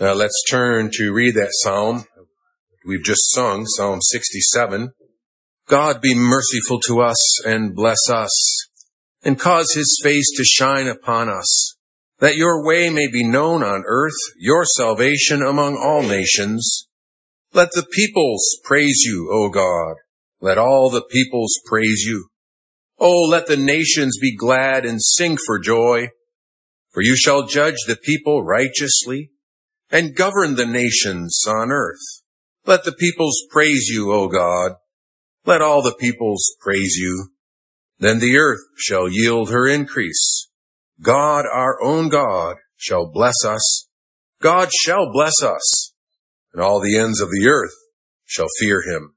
Uh, let's turn to read that psalm we've just sung, Psalm 67. God be merciful to us and bless us and cause his face to shine upon us, that your way may be known on earth, your salvation among all nations. Let the peoples praise you, O God. Let all the peoples praise you. Oh, let the nations be glad and sing for joy. For you shall judge the people righteously and govern the nations on earth. Let the peoples praise you, O God. Let all the peoples praise you. Then the earth shall yield her increase. God, our own God, shall bless us. God shall bless us, and all the ends of the earth shall fear him.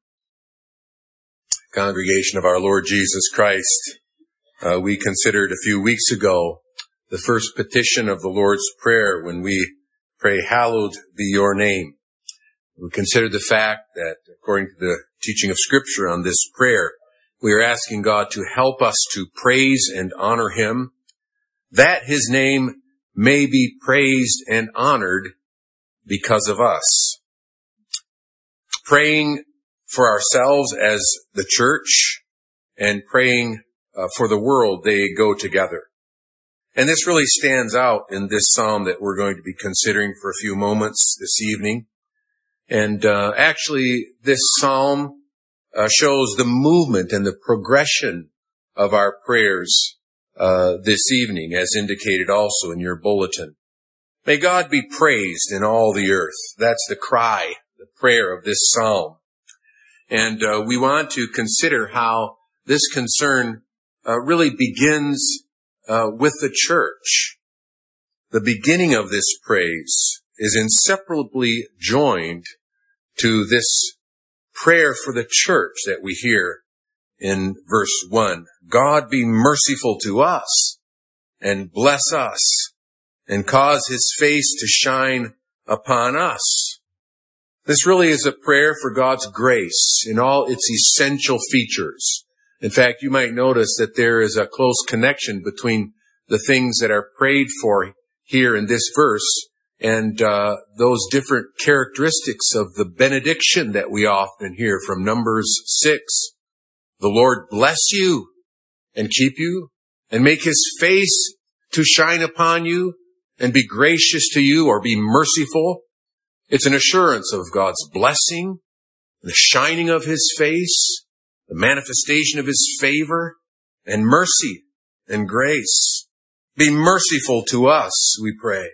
Congregation of our Lord Jesus Christ, uh, we considered a few weeks ago the first petition of the Lord's Prayer when we pray, hallowed be your name. We consider the fact that according to the teaching of scripture on this prayer, we are asking God to help us to praise and honor him, that his name may be praised and honored because of us. Praying for ourselves as the church and praying uh, for the world, they go together. And this really stands out in this psalm that we're going to be considering for a few moments this evening. And uh, actually, this psalm uh, shows the movement and the progression of our prayers uh, this evening, as indicated also in your bulletin. May God be praised in all the earth. That's the cry, the prayer of this psalm. And uh, we want to consider how this concern uh, really begins uh, with the church. The beginning of this praise is inseparably joined to this prayer for the church that we hear in verse one. God be merciful to us and bless us and cause his face to shine upon us. This really is a prayer for God's grace in all its essential features. In fact, you might notice that there is a close connection between the things that are prayed for here in this verse and uh, those different characteristics of the benediction that we often hear from Numbers 6. The Lord bless you and keep you and make his face to shine upon you and be gracious to you or be merciful. It's an assurance of God's blessing, the shining of his face, the manifestation of his favor and mercy and grace. Be merciful to us, we pray.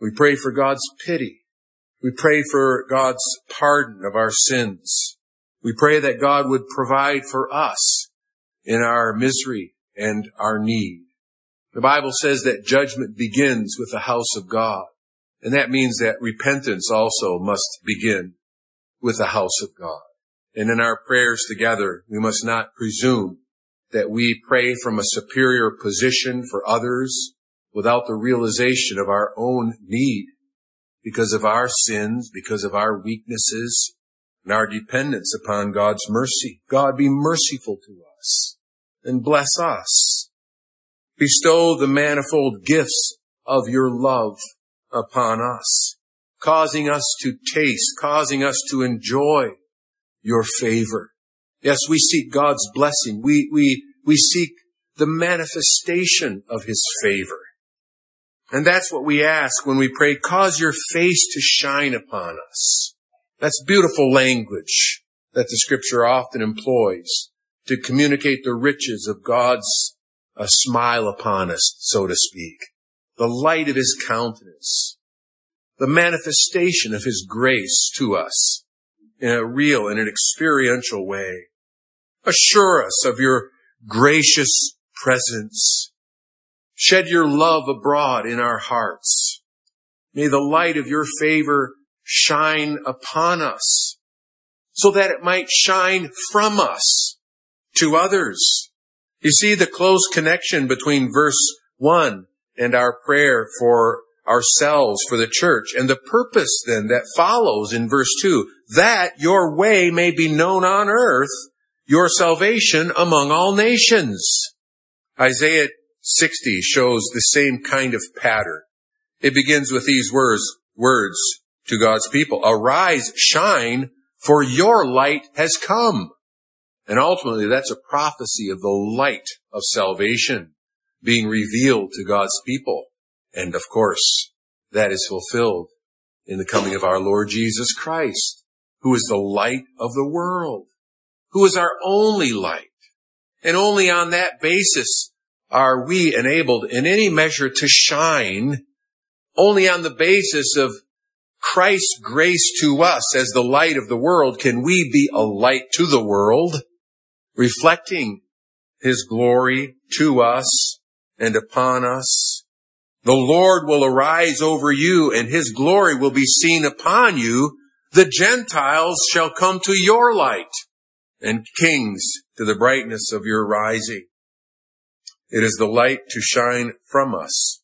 We pray for God's pity. We pray for God's pardon of our sins. We pray that God would provide for us in our misery and our need. The Bible says that judgment begins with the house of God. And that means that repentance also must begin with the house of God. And in our prayers together, we must not presume that we pray from a superior position for others without the realization of our own need because of our sins, because of our weaknesses, and our dependence upon God's mercy. God be merciful to us and bless us. Bestow the manifold gifts of your love upon us, causing us to taste, causing us to enjoy your favor. Yes, we seek God's blessing. We, we, we seek the manifestation of his favor. And that's what we ask when we pray, cause your face to shine upon us. That's beautiful language that the scripture often employs to communicate the riches of God's uh, smile upon us, so to speak. The light of his countenance. The manifestation of his grace to us in a real and an experiential way. Assure us of your gracious presence Shed your love abroad in our hearts. May the light of your favor shine upon us so that it might shine from us to others. You see the close connection between verse one and our prayer for ourselves, for the church, and the purpose then that follows in verse two, that your way may be known on earth, your salvation among all nations. Isaiah 60 shows the same kind of pattern. It begins with these words, words to God's people. Arise, shine, for your light has come. And ultimately, that's a prophecy of the light of salvation being revealed to God's people. And of course, that is fulfilled in the coming of our Lord Jesus Christ, who is the light of the world, who is our only light. And only on that basis are we enabled in any measure to shine only on the basis of Christ's grace to us as the light of the world can we be a light to the world, reflecting his glory to us and upon us. The Lord will arise over you and his glory will be seen upon you. The Gentiles shall come to your light and kings to the brightness of your rising. It is the light to shine from us.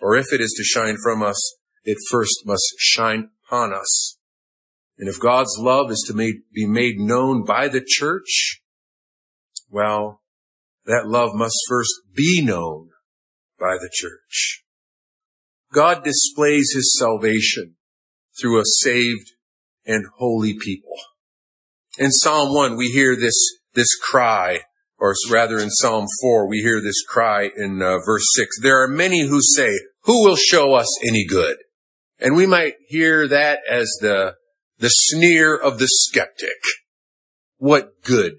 Or if it is to shine from us, it first must shine upon us. And if God's love is to be made known by the church, well, that love must first be known by the church. God displays his salvation through a saved and holy people. In Psalm 1, we hear this, this cry, or rather in Psalm 4, we hear this cry in uh, verse 6. There are many who say, who will show us any good? And we might hear that as the, the sneer of the skeptic. What good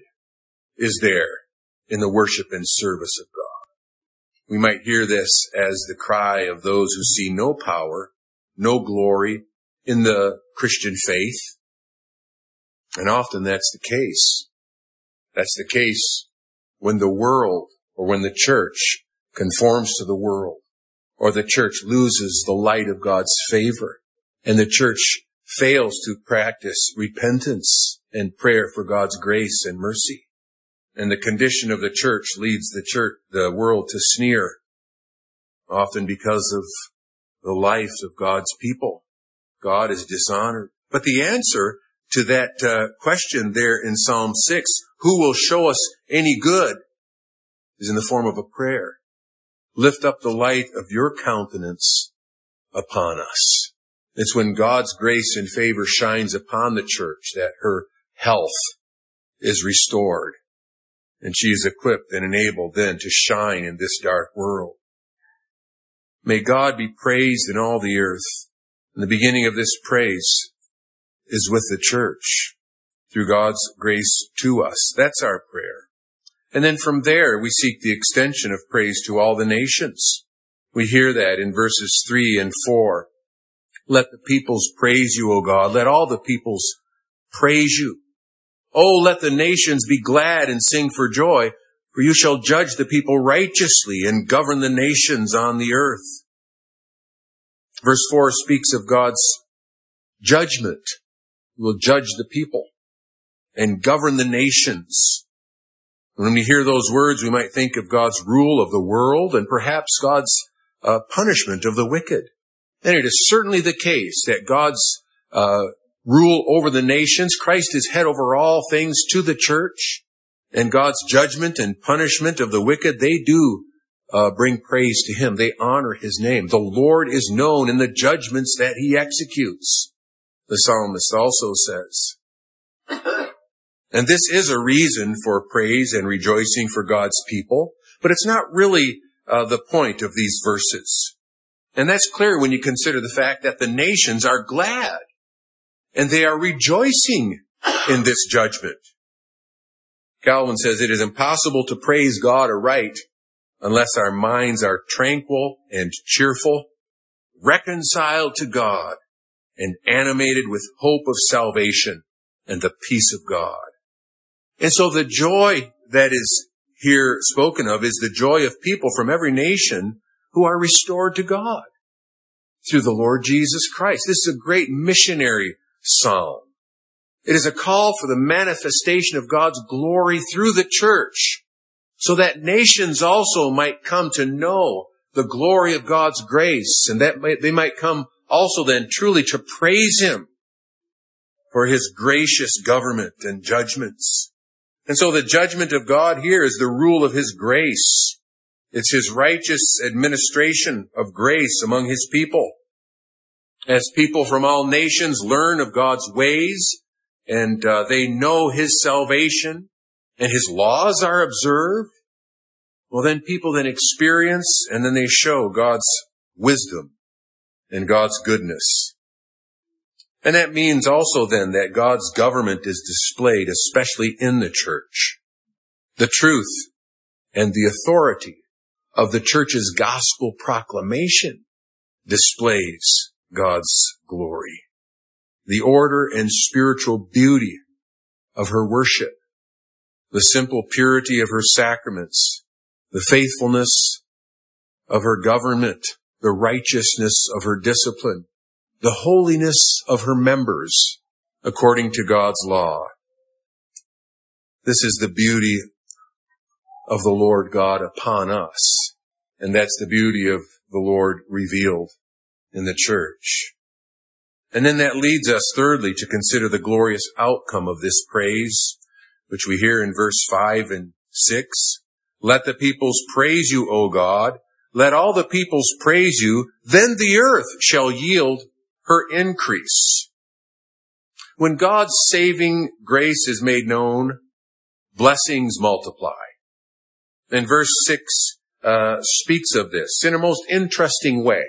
is there in the worship and service of God? We might hear this as the cry of those who see no power, no glory in the Christian faith. And often that's the case. That's the case when the world or when the church conforms to the world or the church loses the light of God's favor and the church fails to practice repentance and prayer for God's grace and mercy. And the condition of the church leads the church, the world to sneer, often because of the life of God's people. God is dishonored. But the answer to that uh, question there in Psalm 6, who will show us any good, is in the form of a prayer lift up the light of your countenance upon us. It's when God's grace and favor shines upon the church that her health is restored and she is equipped and enabled then to shine in this dark world. May God be praised in all the earth. And the beginning of this praise is with the church through God's grace to us. That's our prayer. And then from there, we seek the extension of praise to all the nations. We hear that in verses three and four. Let the peoples praise you, O God. Let all the peoples praise you. Oh, let the nations be glad and sing for joy, for you shall judge the people righteously and govern the nations on the earth. Verse four speaks of God's judgment. He will judge the people and govern the nations. When we hear those words, we might think of God's rule of the world and perhaps God's uh, punishment of the wicked. And it is certainly the case that God's uh, rule over the nations, Christ is head over all things to the church, and God's judgment and punishment of the wicked, they do uh, bring praise to Him. They honor His name. The Lord is known in the judgments that He executes. The psalmist also says. And this is a reason for praise and rejoicing for God's people, but it's not really uh, the point of these verses. And that's clear when you consider the fact that the nations are glad and they are rejoicing in this judgment. Calvin says it is impossible to praise God aright unless our minds are tranquil and cheerful, reconciled to God, and animated with hope of salvation and the peace of God. And so the joy that is here spoken of is the joy of people from every nation who are restored to God through the Lord Jesus Christ. This is a great missionary psalm. It is a call for the manifestation of God's glory through the church so that nations also might come to know the glory of God's grace and that they might come also then truly to praise Him for His gracious government and judgments. And so the judgment of God here is the rule of His grace It's his righteous administration of grace among his people. As people from all nations learn of God's ways and uh, they know his salvation and his laws are observed, well then people then experience and then they show God's wisdom and God's goodness. And that means also then that God's government is displayed, especially in the church. The truth and the authority of the church's gospel proclamation displays God's glory. The order and spiritual beauty of her worship, the simple purity of her sacraments, the faithfulness of her government, the righteousness of her discipline, the holiness of her members according to God's law. This is the beauty of the Lord God upon us. And that's the beauty of the Lord revealed in the church. And then that leads us thirdly to consider the glorious outcome of this praise, which we hear in verse five and six. Let the peoples praise you, O God. Let all the peoples praise you. Then the earth shall yield her increase. When God's saving grace is made known, blessings multiply. And verse six uh, speaks of this in a most interesting way,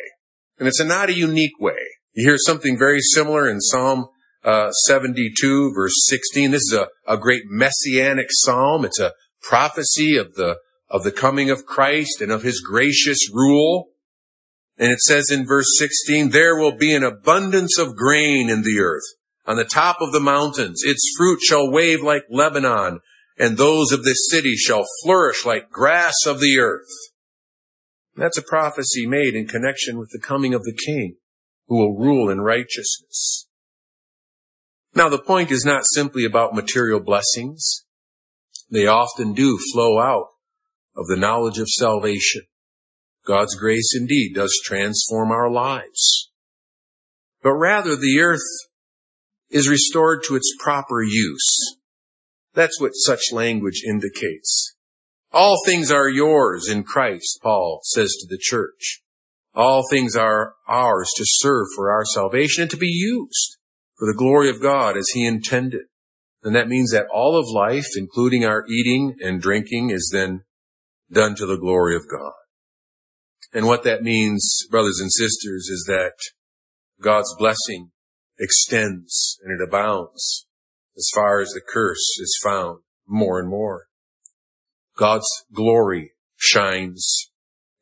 and it's a not a unique way. You hear something very similar in Psalm uh, 72, verse 16. This is a, a great messianic psalm. It's a prophecy of the of the coming of Christ and of His gracious rule. And it says in verse 16, there will be an abundance of grain in the earth on the top of the mountains. Its fruit shall wave like Lebanon and those of this city shall flourish like grass of the earth. That's a prophecy made in connection with the coming of the king who will rule in righteousness. Now the point is not simply about material blessings. They often do flow out of the knowledge of salvation. God's grace indeed does transform our lives. But rather the earth is restored to its proper use. That's what such language indicates. All things are yours in Christ, Paul says to the church. All things are ours to serve for our salvation and to be used for the glory of God as he intended. And that means that all of life, including our eating and drinking, is then done to the glory of God. And what that means, brothers and sisters, is that God's blessing extends and it abounds as far as the curse is found more and more. God's glory shines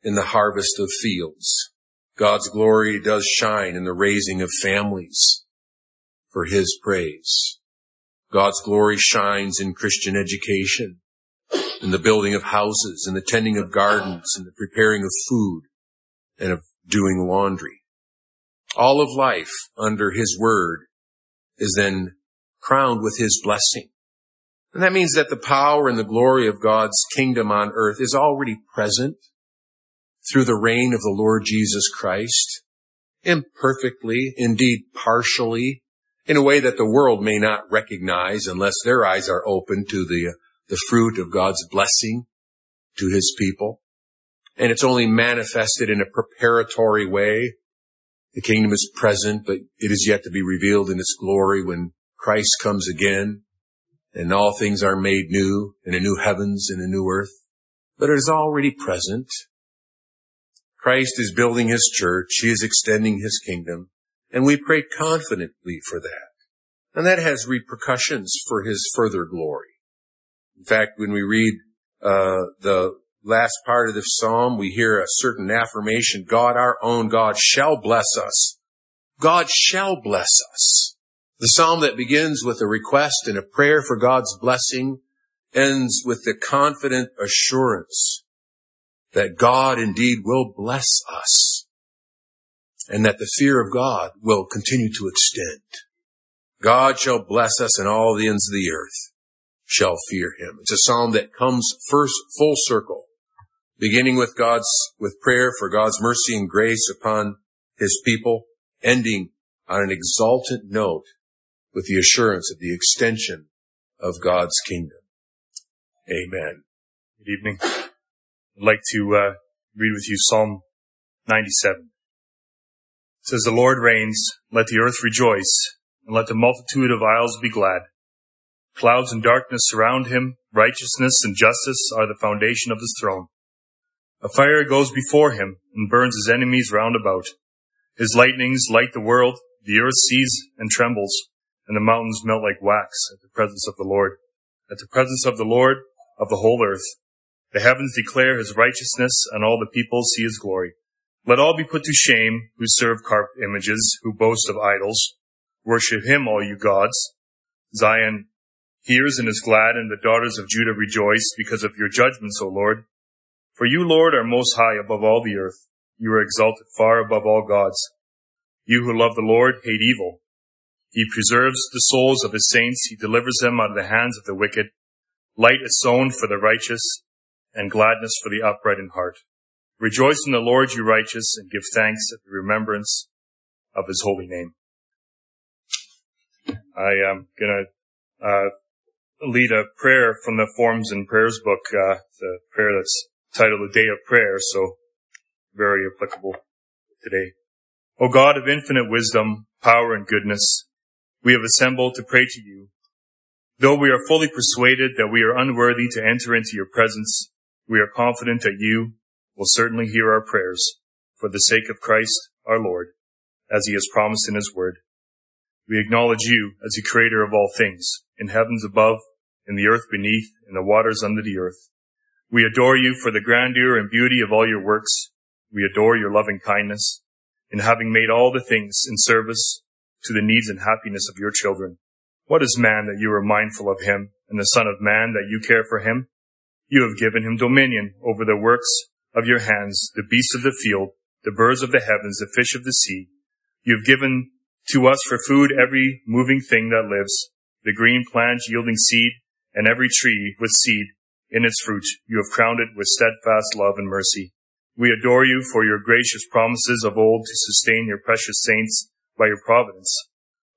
in the harvest of fields. God's glory does shine in the raising of families for his praise. God's glory shines in Christian education, in the building of houses, in the tending of gardens, in the preparing of food, and of doing laundry. All of life under his word is then crowned with his blessing. And that means that the power and the glory of God's kingdom on earth is already present through the reign of the Lord Jesus Christ, imperfectly, indeed partially, in a way that the world may not recognize unless their eyes are open to the, the fruit of God's blessing to his people. And it's only manifested in a preparatory way. The kingdom is present, but it is yet to be revealed in its glory when Christ comes again and all things are made new in a new heavens and a new earth. But it is already present. Christ is building his church. He is extending his kingdom and we pray confidently for that. And that has repercussions for his further glory. In fact, when we read uh, the last part of the psalm, we hear a certain affirmation, God, our own God, shall bless us. God shall bless us. The psalm that begins with a request and a prayer for God's blessing ends with the confident assurance that God indeed will bless us and that the fear of God will continue to extend. God shall bless us and all the ends of the earth shall fear him. It's a psalm that comes first full circle, beginning with God's, with prayer for God's mercy and grace upon his people, ending on an exultant note with the assurance of the extension of God's kingdom. Amen. Good evening. I'd like to uh, read with you Psalm 97. Says, The Lord reigns, let the earth rejoice, and let the multitude of isles be glad. Clouds and darkness surround him, righteousness and justice are the foundation of his throne. A fire goes before him and burns his enemies round about. His lightnings light the world, the earth sees and trembles, and the mountains melt like wax at the presence of the Lord, at the presence of the Lord of the whole earth. The heavens declare his righteousness, and all the people see his glory. Let all be put to shame who serve carved images, who boast of idols. Worship him, all you gods. Zion hears and is glad, and the daughters of Judah rejoice because of your judgments, O Lord. For you, Lord, are most high above all the earth. You are exalted far above all gods. You who love the Lord hate evil. He preserves the souls of his saints. He delivers them out of the hands of the wicked. Light is sown for the righteous and gladness for the upright in heart. Rejoice in the Lord, you righteous, and give thanks at the remembrance of his holy name. I am going to uh, lead a prayer from the Forms and Prayers book, uh, the prayer that's titled The Day of Prayer, so very applicable today. O God of infinite wisdom, power, and goodness, we have assembled to pray to you. Though we are fully persuaded that we are unworthy to enter into your presence, we are confident that you will certainly hear our prayers for the sake of Christ our Lord, as he has promised in his word. We acknowledge you as the creator of all things, in heavens above, in the earth beneath, in the waters under the earth. We adore you for the grandeur and beauty of all your works. We adore your loving kindness in having made all the things in service to the needs and happiness of your children. What is man that you are mindful of him, and the son of man that you care for him? You have given him dominion over the works of your hands, the beasts of the field, the birds of the heavens, the fish of the sea. You have given to us for food every moving thing that lives, the green plant yielding seed, and every tree with seed in its fruit. You have crowned it with steadfast love and mercy. We adore you for your gracious promises of old to sustain your precious saints by your providence.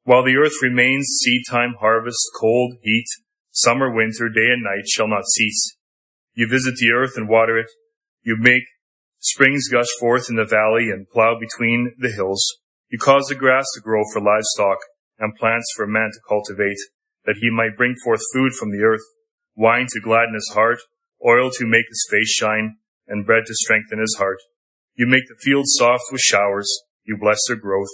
While the earth remains, seed time, harvest, cold, heat, summer, winter, day and night shall not cease. You visit the earth and water it. You make springs gush forth in the valley and plow between the hills. You cause the grass to grow for livestock and plants for man to cultivate, that he might bring forth food from the earth, wine to gladden his heart, oil to make his face shine, and bread to strengthen his heart. You make the fields soft with showers. You bless their growth.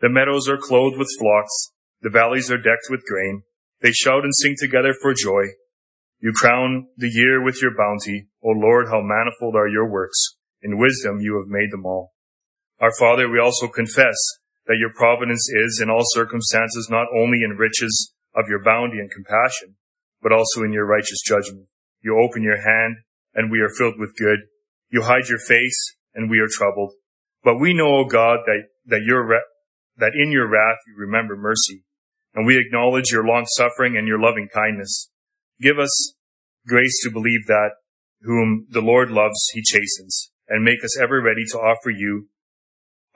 The meadows are clothed with flocks. The valleys are decked with grain. They shout and sing together for joy. You crown the year with your bounty. O Lord, how manifold are your works. In wisdom you have made them all. Our Father, we also confess that your providence is in all circumstances not only in riches of your bounty and compassion, but also in your righteous judgment. You open your hand and we are filled with good. You hide your face and we are troubled. But we know, O God, that, that your, that in your wrath you remember mercy and we acknowledge your long suffering and your loving kindness. Give us grace to believe that whom the Lord loves, he chastens, and make us ever ready to offer you,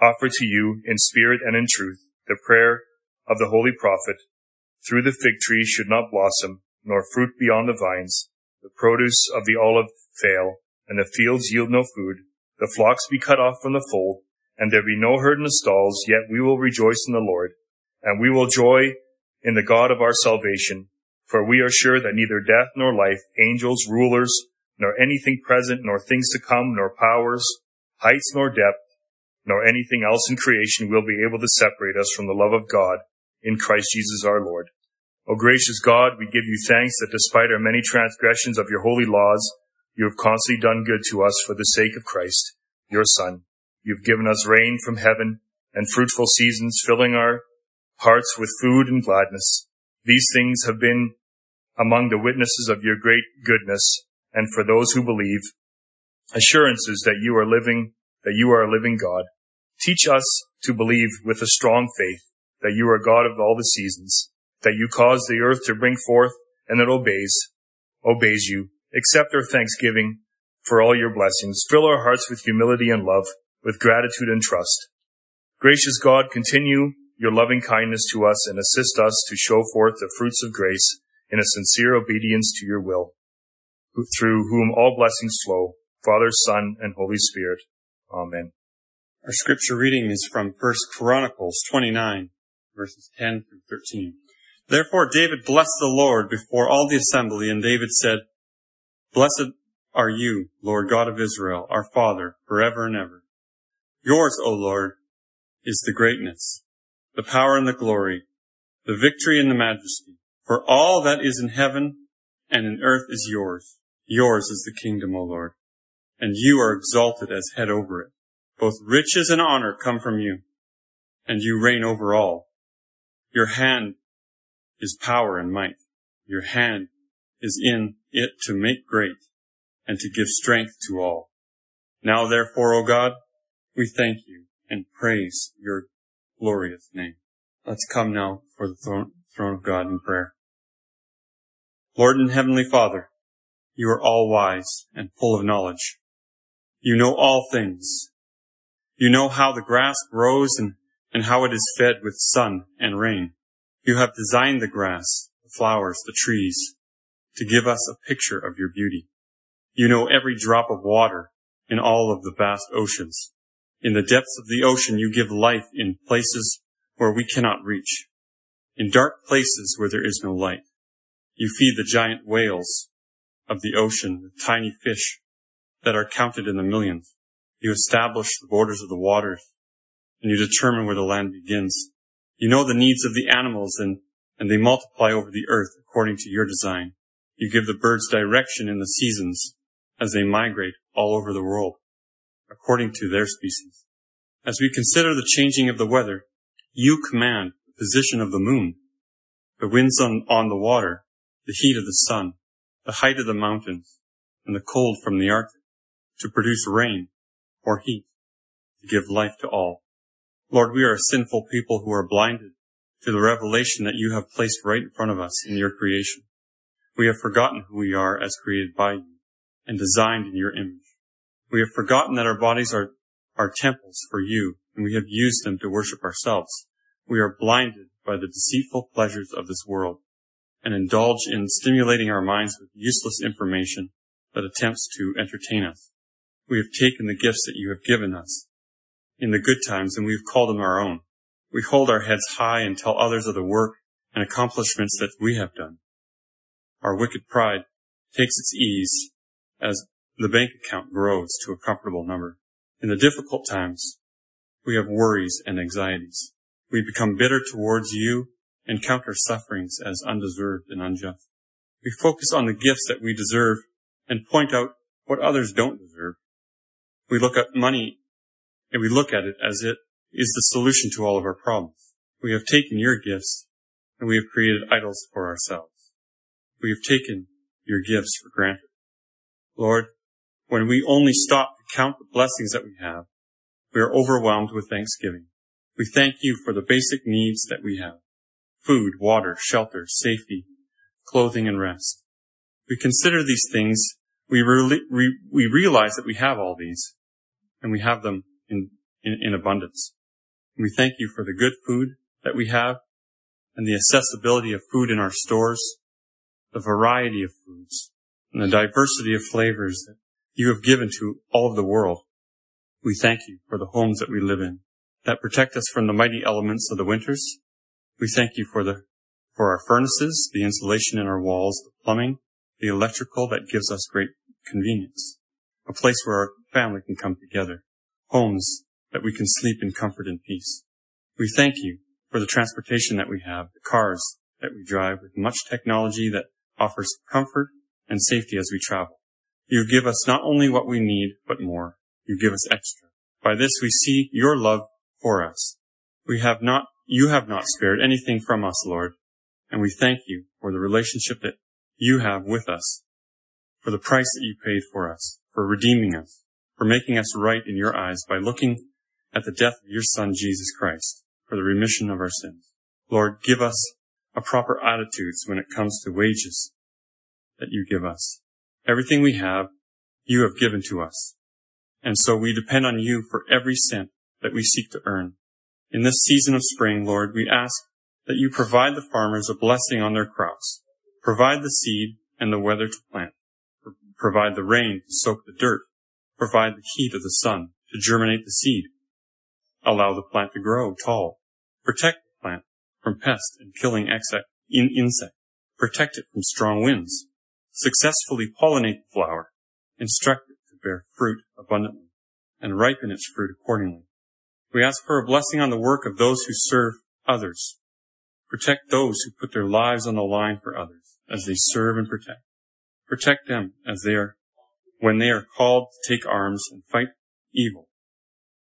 offer to you in spirit and in truth the prayer of the holy prophet. Through the fig tree should not blossom, nor fruit be on the vines. The produce of the olive fail, and the fields yield no food. The flocks be cut off from the fold, and there be no herd in the stalls, yet we will rejoice in the Lord, and we will joy in the God of our salvation. For we are sure that neither death nor life, angels, rulers, nor anything present, nor things to come, nor powers, heights nor depth, nor anything else in creation will be able to separate us from the love of God in Christ Jesus our Lord. O gracious God, we give you thanks that despite our many transgressions of your holy laws, you have constantly done good to us for the sake of Christ, your Son. You have given us rain from heaven and fruitful seasons, filling our hearts with food and gladness. These things have been among the witnesses of your great goodness, and for those who believe, assurances that you are living, that you are a living God. Teach us to believe with a strong faith that you are God of all the seasons, that you cause the earth to bring forth and it obeys, obeys you. Accept our thanksgiving for all your blessings. Fill our hearts with humility and love, with gratitude and trust. Gracious God, continue your loving kindness to us and assist us to show forth the fruits of grace in a sincere obedience to your will, through whom all blessings flow Father, Son, and Holy Spirit. Amen. Our scripture reading is from 1 Chronicles 29, verses 10 through 13. Therefore David blessed the Lord before all the assembly, and David said, Blessed are you, Lord God of Israel, our Father, forever and ever. Yours, O Lord, is the greatness, the power and the glory, the victory and the majesty. For all that is in heaven and in earth is yours. Yours is the kingdom, O Lord, and you are exalted as head over it. Both riches and honor come from you, and you reign over all. Your hand is power and might. Your hand is in it to make great and to give strength to all. Now therefore, O God, we thank you and praise your glorious name. Let's come now for the throne, throne of God in prayer. Lord and Heavenly Father, you are all wise and full of knowledge. You know all things. You know how the grass grows and, and how it is fed with sun and rain. You have designed the grass, the flowers, the trees to give us a picture of your beauty. You know every drop of water in all of the vast oceans. In the depths of the ocean, you give life in places where we cannot reach. In dark places where there is no light. You feed the giant whales of the ocean with tiny fish that are counted in the millions. You establish the borders of the waters and you determine where the land begins. You know the needs of the animals and, and they multiply over the earth according to your design. You give the birds direction in the seasons as they migrate all over the world, according to their species. As we consider the changing of the weather, you command position of the moon, the winds on, on the water, the heat of the sun, the height of the mountains, and the cold from the Arctic, to produce rain or heat, to give life to all. Lord, we are a sinful people who are blinded to the revelation that you have placed right in front of us in your creation. We have forgotten who we are as created by you and designed in your image. We have forgotten that our bodies are, are temples for you, and we have used them to worship ourselves. We are blinded by the deceitful pleasures of this world and indulge in stimulating our minds with useless information that attempts to entertain us. We have taken the gifts that you have given us in the good times and we've called them our own. We hold our heads high and tell others of the work and accomplishments that we have done. Our wicked pride takes its ease as the bank account grows to a comfortable number. In the difficult times, we have worries and anxieties. We become bitter towards you and count our sufferings as undeserved and unjust. We focus on the gifts that we deserve and point out what others don't deserve. We look at money and we look at it as it is the solution to all of our problems. We have taken your gifts and we have created idols for ourselves. We have taken your gifts for granted. Lord, when we only stop to count the blessings that we have, we are overwhelmed with thanksgiving. We thank you for the basic needs that we have. Food, water, shelter, safety, clothing, and rest. We consider these things. We, re- re- we realize that we have all these and we have them in, in, in abundance. We thank you for the good food that we have and the accessibility of food in our stores, the variety of foods, and the diversity of flavors that you have given to all of the world. We thank you for the homes that we live in that protect us from the mighty elements of the winters. We thank you for the, for our furnaces, the insulation in our walls, the plumbing, the electrical that gives us great convenience, a place where our family can come together, homes that we can sleep in comfort and peace. We thank you for the transportation that we have, the cars that we drive with much technology that offers comfort and safety as we travel. You give us not only what we need, but more. You give us extra. By this we see your love for us. We have not, you have not spared anything from us, Lord, and we thank you for the relationship that you have with us, for the price that you paid for us, for redeeming us, for making us right in your eyes by looking at the death of your son, Jesus Christ, for the remission of our sins. Lord, give us a proper attitudes when it comes to wages that you give us. Everything we have, you have given to us. And so we depend on you for every cent that we seek to earn. In this season of spring, Lord, we ask that you provide the farmers a blessing on their crops. Provide the seed and the weather to plant. Provide the rain to soak the dirt Provide the heat of the sun to germinate the seed. Allow the plant to grow tall. Protect the plant from pest and killing insect. Protect it from strong winds. Successfully pollinate the flower. Instruct it to bear fruit abundantly and ripen its fruit accordingly. We ask for a blessing on the work of those who serve others. Protect those who put their lives on the line for others as they serve and protect. Protect them as they are, when they are called to take arms and fight evil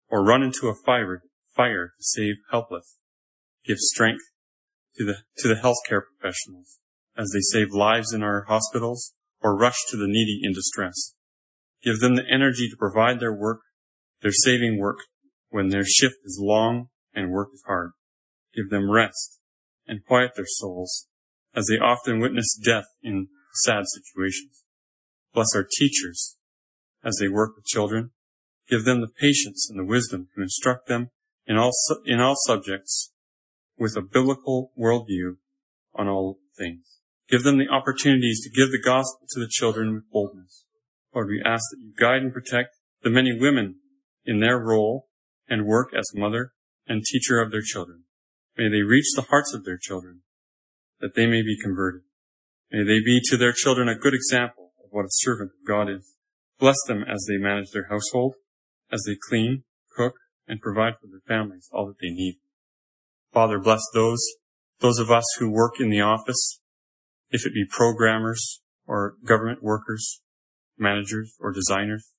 or run into a fire, fire to save helpless. Give strength to the, to the healthcare professionals as they save lives in our hospitals or rush to the needy in distress. Give them the energy to provide their work, their saving work when their shift is long and work is hard. Give them rest and quiet their souls as they often witness death in sad situations. Bless our teachers as they work with children. Give them the patience and the wisdom to instruct them in all, in all subjects with a biblical worldview on all things. Give them the opportunities to give the gospel to the children with boldness. Lord, we ask that you guide and protect the many women in their role and work as mother and teacher of their children. May they reach the hearts of their children, that they may be converted. May they be to their children a good example of what a servant of God is. Bless them as they manage their household, as they clean, cook, and provide for their families all that they need. Father, bless those, those of us who work in the office, if it be programmers or government workers, managers or designers.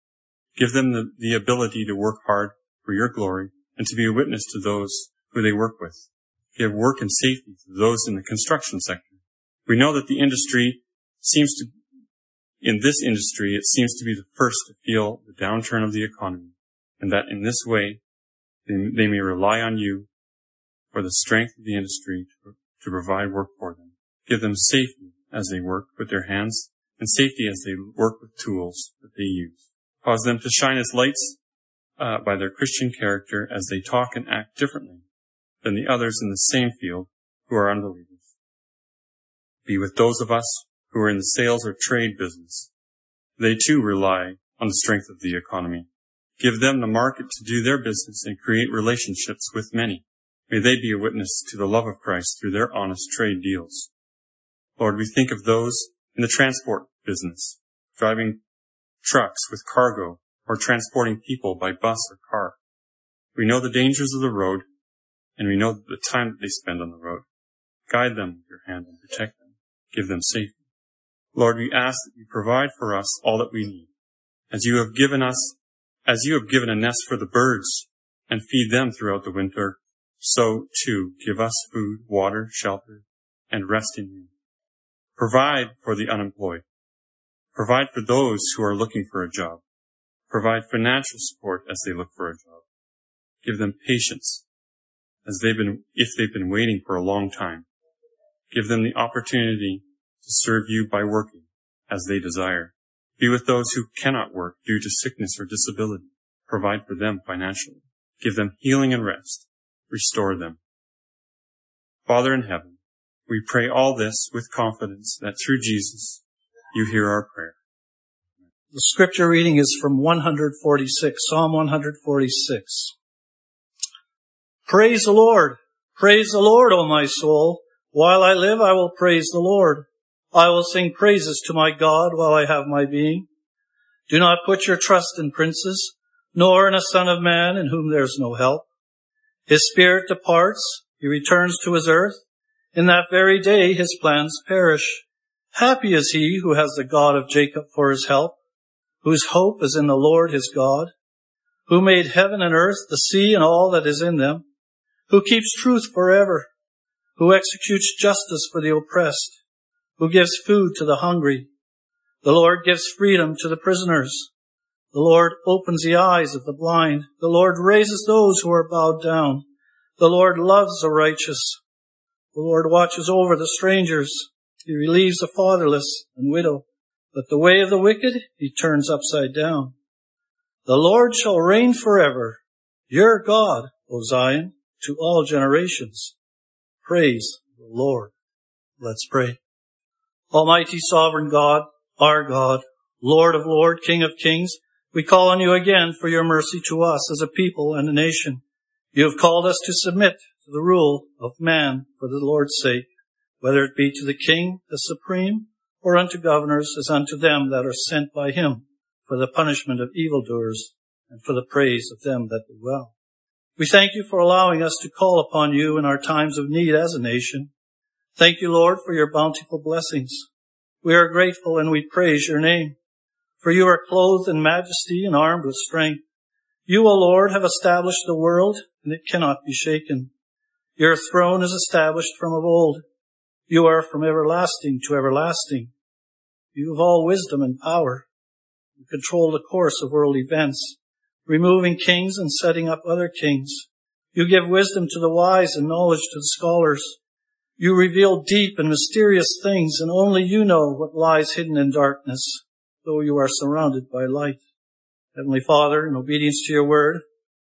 Give them the, the ability to work hard for your glory and to be a witness to those who they work with. Give work and safety to those in the construction sector. We know that the industry seems to, in this industry, it seems to be the first to feel the downturn of the economy and that in this way they, they may rely on you for the strength of the industry to, to provide work for them. Give them safety as they work with their hands and safety as they work with tools that they use. Cause them to shine as lights uh, by their Christian character as they talk and act differently than the others in the same field who are unbelievers. Be with those of us who are in the sales or trade business. They too rely on the strength of the economy. Give them the market to do their business and create relationships with many. May they be a witness to the love of Christ through their honest trade deals. Lord, we think of those in the transport business, driving trucks with cargo or transporting people by bus or car. We know the dangers of the road, and we know the time that they spend on the road. Guide them with your hand and protect them. Give them safety. Lord, we ask that you provide for us all that we need. As you have given us, as you have given a nest for the birds and feed them throughout the winter, so too give us food, water, shelter, and rest in you. Provide for the unemployed. Provide for those who are looking for a job. Provide financial support as they look for a job. Give them patience as they've been, if they've been waiting for a long time. Give them the opportunity to serve you by working as they desire. Be with those who cannot work due to sickness or disability. Provide for them financially. Give them healing and rest. Restore them. Father in heaven, we pray all this with confidence that through Jesus, you hear our prayer. The scripture reading is from 146, Psalm 146. Praise the Lord. Praise the Lord, O my soul. While I live, I will praise the Lord. I will sing praises to my God while I have my being. Do not put your trust in princes, nor in a son of man in whom there is no help. His spirit departs, he returns to his earth. In that very day his plans perish. Happy is he who has the God of Jacob for his help whose hope is in the Lord his God, who made heaven and earth, the sea and all that is in them, who keeps truth forever, who executes justice for the oppressed, who gives food to the hungry. The Lord gives freedom to the prisoners. The Lord opens the eyes of the blind. The Lord raises those who are bowed down. The Lord loves the righteous. The Lord watches over the strangers. He relieves the fatherless and widow. But the way of the wicked he turns upside down. The Lord shall reign forever, your God, O Zion, to all generations. Praise the Lord. Let's pray. Almighty sovereign God, our God, Lord of Lord, King of Kings, We call on you again for your mercy to us as a people and a nation. You have called us to submit to the rule of man for the Lord's sake, whether it be to the king the supreme or unto governors as unto them that are sent by him for the punishment of evildoers and for the praise of them that do well. We thank you for allowing us to call upon you in our times of need as a nation. Thank you, Lord, for your bountiful blessings. We are grateful and we praise your name. For you are clothed in majesty and armed with strength. You, O Lord, have established the world, and it cannot be shaken. Your throne is established from of old. You are from everlasting to everlasting. You have all wisdom and power. You control the course of world events, removing kings and setting up other kings. You give wisdom to the wise and knowledge to the scholars. You reveal deep and mysterious things, and only you know what lies hidden in darkness, though you are surrounded by light. Heavenly Father, in obedience to your word,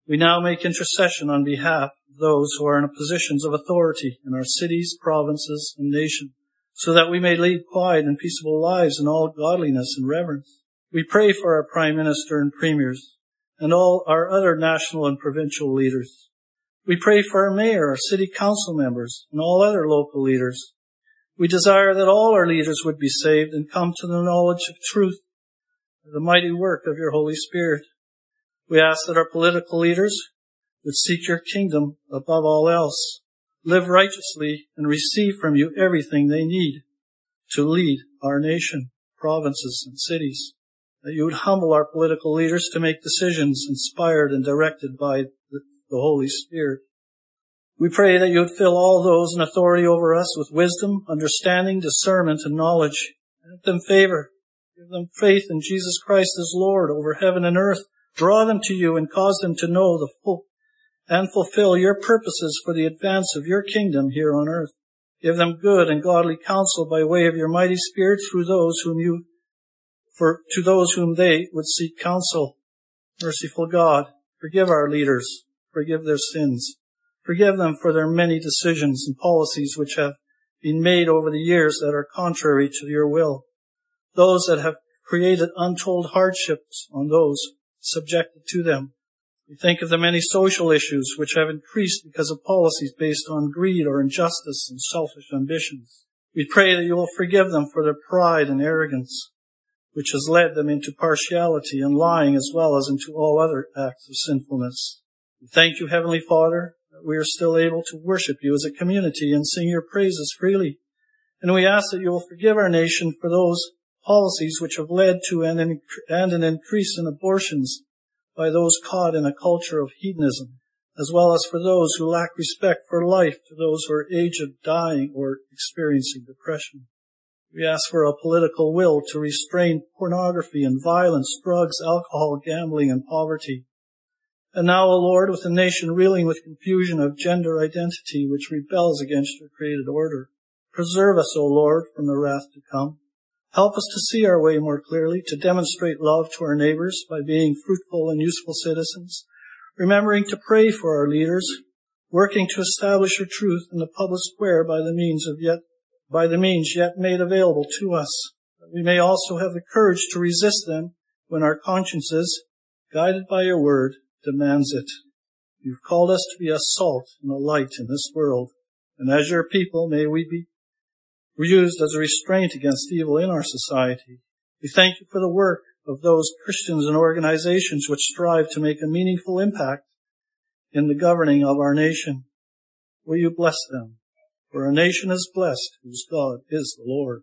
we now make intercession on behalf of those who are in positions of authority in our cities, provinces, and nation, so that we may lead quiet and peaceable lives in all godliness and reverence. We pray for our Prime Minister and Premiers and all our other national and provincial leaders. We pray for our mayor, our city council members, and all other local leaders. We desire that all our leaders would be saved and come to the knowledge of truth, the mighty work of your Holy Spirit. We ask that our political leaders would seek your kingdom above all else, live righteously, and receive from you everything they need to lead our nation, provinces, and cities. That you would humble our political leaders to make decisions inspired and directed by the Holy Spirit. We pray that you would fill all those in authority over us with wisdom, understanding, discernment, and knowledge. Give them favor. Give them faith in Jesus Christ as Lord over heaven and earth. Draw them to you and cause them to know the full and fulfill your purposes for the advance of your kingdom here on earth. Give them good and godly counsel by way of your mighty Spirit through those whom you, for to those whom they would seek counsel. Merciful God, forgive our leaders forgive their sins. Forgive them for their many decisions and policies which have been made over the years that are contrary to your will. Those that have created untold hardships on those subjected to them. We think of the many social issues which have increased because of policies based on greed or injustice and selfish ambitions. We pray that you will forgive them for their pride and arrogance, which has led them into partiality and lying as well as into all other acts of sinfulness. We Thank you, Heavenly Father, that we are still able to worship you as a community and sing your praises freely. And we ask that you will forgive our nation for those policies which have led to an, and an increase in abortions by those caught in a culture of hedonism, as well as for those who lack respect for life to those who are aged, dying, or experiencing depression. We ask for a political will to restrain pornography and violence, drugs, alcohol, gambling, and poverty. And now, O Lord, with a nation reeling with confusion of gender identity which rebels against your created order, preserve us, O Lord, from the wrath to come. Help us to see our way more clearly, to demonstrate love to our neighbors by being fruitful and useful citizens, remembering to pray for our leaders, working to establish your truth in the public square by the means of yet, by the means yet made available to us, we may also have the courage to resist them when our consciences, guided by your word, demands it. You've called us to be a salt and a light in this world. And as your people, may we be used as a restraint against evil in our society. We thank you for the work of those Christians and organizations which strive to make a meaningful impact in the governing of our nation. Will you bless them? For our nation is blessed whose God is the Lord.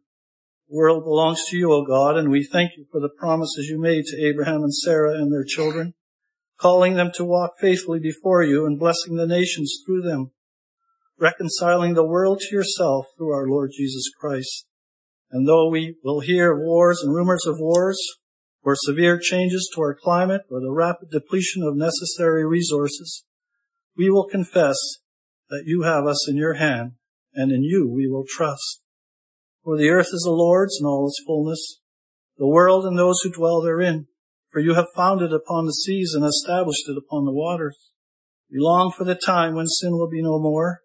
The world belongs to you, O God, and we thank you for the promises you made to Abraham and Sarah and their children calling them to walk faithfully before you and blessing the nations through them, reconciling the world to yourself through our Lord Jesus Christ. And though we will hear of wars and rumors of wars, or severe changes to our climate, or the rapid depletion of necessary resources, we will confess that you have us in your hand, and in you we will trust. For the earth is the Lord's and all its fullness, the world and those who dwell therein. For you have founded upon the seas and established it upon the waters. We long for the time when sin will be no more,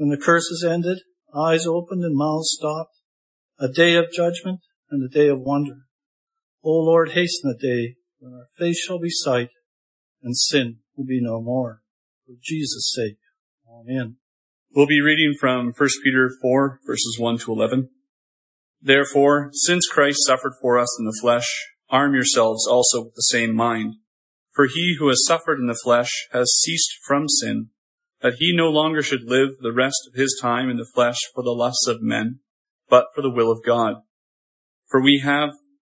when the curses ended, eyes opened and mouths stopped, a day of judgment and a day of wonder. O Lord, hasten the day when our face shall be sight, and sin will be no more. For Jesus' sake. Amen. We'll be reading from 1 Peter 4, verses 1 to 11. Therefore, since Christ suffered for us in the flesh, arm yourselves also with the same mind. For he who has suffered in the flesh has ceased from sin, that he no longer should live the rest of his time in the flesh for the lusts of men, but for the will of God. For we have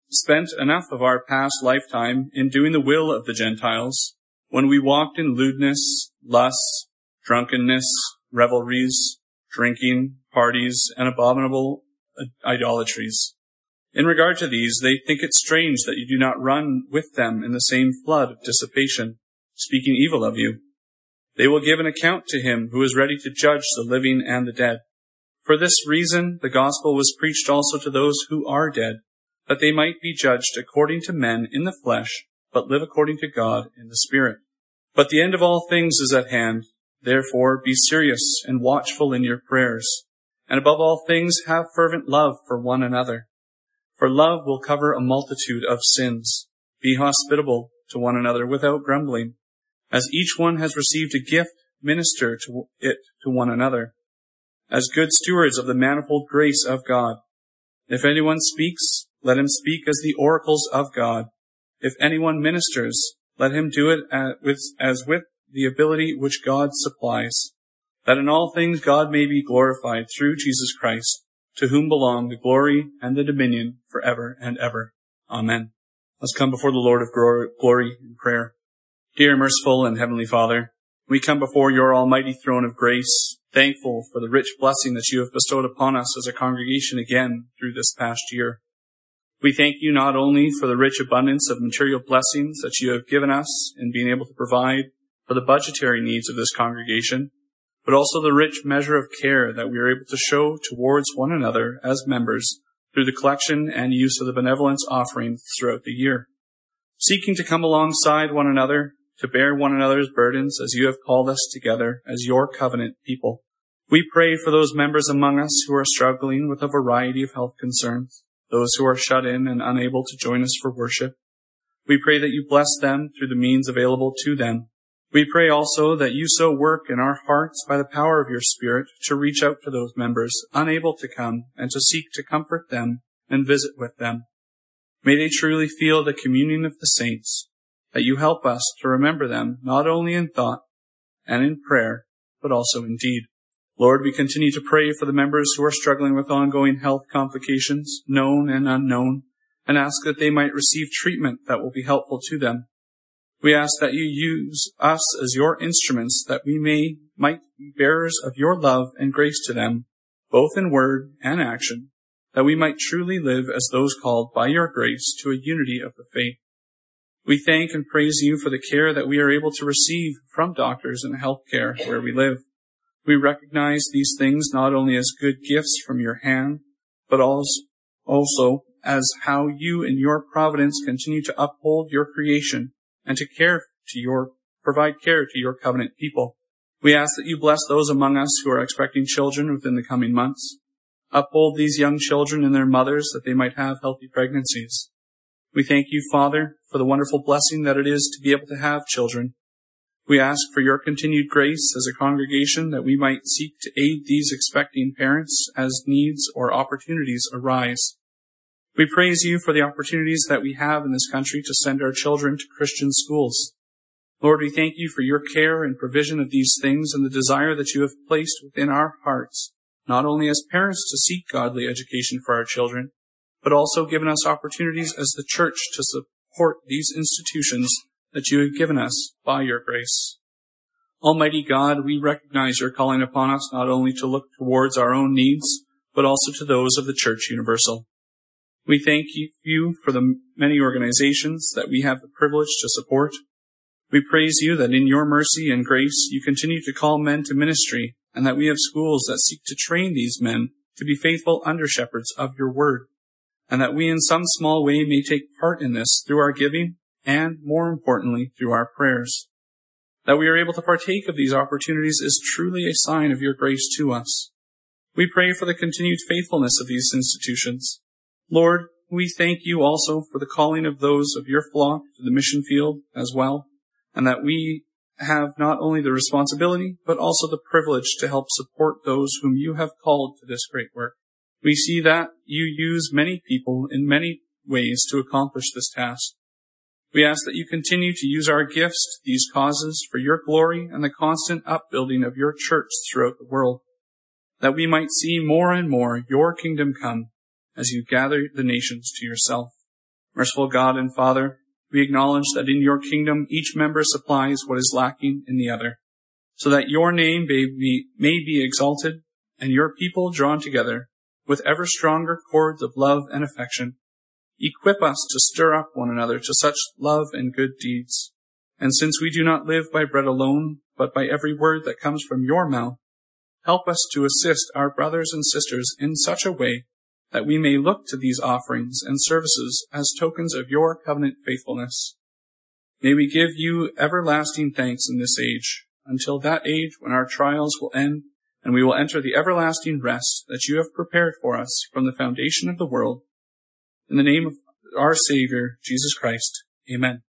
spent enough of our past lifetime in doing the will of the Gentiles, when we walked in lewdness, lusts, drunkenness, revelries, drinking, parties, and abominable idolatries. In regard to these, they think it strange that you do not run with them in the same flood of dissipation, speaking evil of you. They will give an account to him who is ready to judge the living and the dead. For this reason, the gospel was preached also to those who are dead, that they might be judged according to men in the flesh, but live according to God in the Spirit. But the end of all things is at hand. Therefore, be serious and watchful in your prayers. And above all things, have fervent love for one another. For love will cover a multitude of sins. Be hospitable to one another without grumbling. As each one has received a gift, minister to it to one another. As good stewards of the manifold grace of God. If anyone speaks, let him speak as the oracles of God. If anyone ministers, let him do it as with the ability which God supplies, that in all things God may be glorified through Jesus Christ, to whom belong the glory and the dominion forever and ever. Amen. Let's come before the Lord of glory in prayer. Dear merciful and heavenly Father, we come before your almighty throne of grace, thankful for the rich blessing that you have bestowed upon us as a congregation again through this past year. We thank you not only for the rich abundance of material blessings that you have given us in being able to provide for the budgetary needs of this congregation, but also the rich measure of care that we are able to show towards one another as members through the collection and use of the benevolence offerings throughout the year. Seeking to come alongside one another, to bear one another's burdens as you have called us together as your covenant people. We pray for those members among us who are struggling with a variety of health concerns those who are shut in and unable to join us for worship. We pray that you bless them through the means available to them. We pray also that you so work in our hearts by the power of your Spirit to reach out to those members unable to come and to seek to comfort them and visit with them. May they truly feel the communion of the saints, that you help us to remember them not only in thought and in prayer, but also in deed. Lord, we continue to pray for the members who are struggling with ongoing health complications, known and unknown, and ask that they might receive treatment that will be helpful to them. We ask that you use us as your instruments that we may might be bearers of your love and grace to them, both in word and action, that we might truly live as those called by your grace to a unity of the faith. We thank and praise you for the care that we are able to receive from doctors and healthcare where we live. We recognize these things not only as good gifts from your hand, but also as how you in your providence continue to uphold your creation and to care to your, provide care to your covenant people. We ask that you bless those among us who are expecting children within the coming months. Uphold these young children and their mothers that they might have healthy pregnancies. We thank you, Father, for the wonderful blessing that it is to be able to have children we ask for your continued grace as a congregation that we might seek to aid these expecting parents as needs or opportunities arise. We praise you for the opportunities that we have in this country to send our children to Christian schools. Lord, we thank you for your care and provision of these things and the desire that you have placed within our hearts, not only as parents to seek godly education for our children, but also given us opportunities as the church to support these institutions that you have given us by your grace. Almighty God, we recognize your calling upon us not only to look towards our own needs, but also to those of the Church Universal. We thank you for the many organizations that we have the privilege to support. We praise you that in your mercy and grace you continue to call men to ministry and that we have schools that seek to train these men to be faithful under shepherds of your word and that we in some small way may take part in this through our giving and, more importantly, through our prayers. That we are able to partake of these opportunities is truly a sign of your grace to us. We pray for the continued faithfulness of these institutions. Lord, We thank you also for the calling of those of your flock to the mission field as well, and that we have not only the responsibility, but also the privilege to help support those whom you have called to this great work. We see that you use many people in many ways to accomplish this task. We ask that you continue to use our gifts, to these causes, for your glory and the constant upbuilding of your church throughout the world, that we might see more and more your kingdom come as you gather the nations to yourself. Merciful God and Father, we acknowledge that in your kingdom each member supplies what is lacking in the other, so that your name may be, may be exalted and your people drawn together with ever stronger cords of love and affection. Equip us to stir up one another to such love and good deeds. And since we do not live by bread alone, but by every word that comes from your mouth, help us to assist our brothers and sisters in such a way that we may look to these offerings and services as tokens of your covenant faithfulness. May we give you everlasting thanks in this age, until that age when our trials will end and we will enter the everlasting rest that you have prepared for us from the foundation of the world. In the name of our Savior, Jesus Christ. Amen.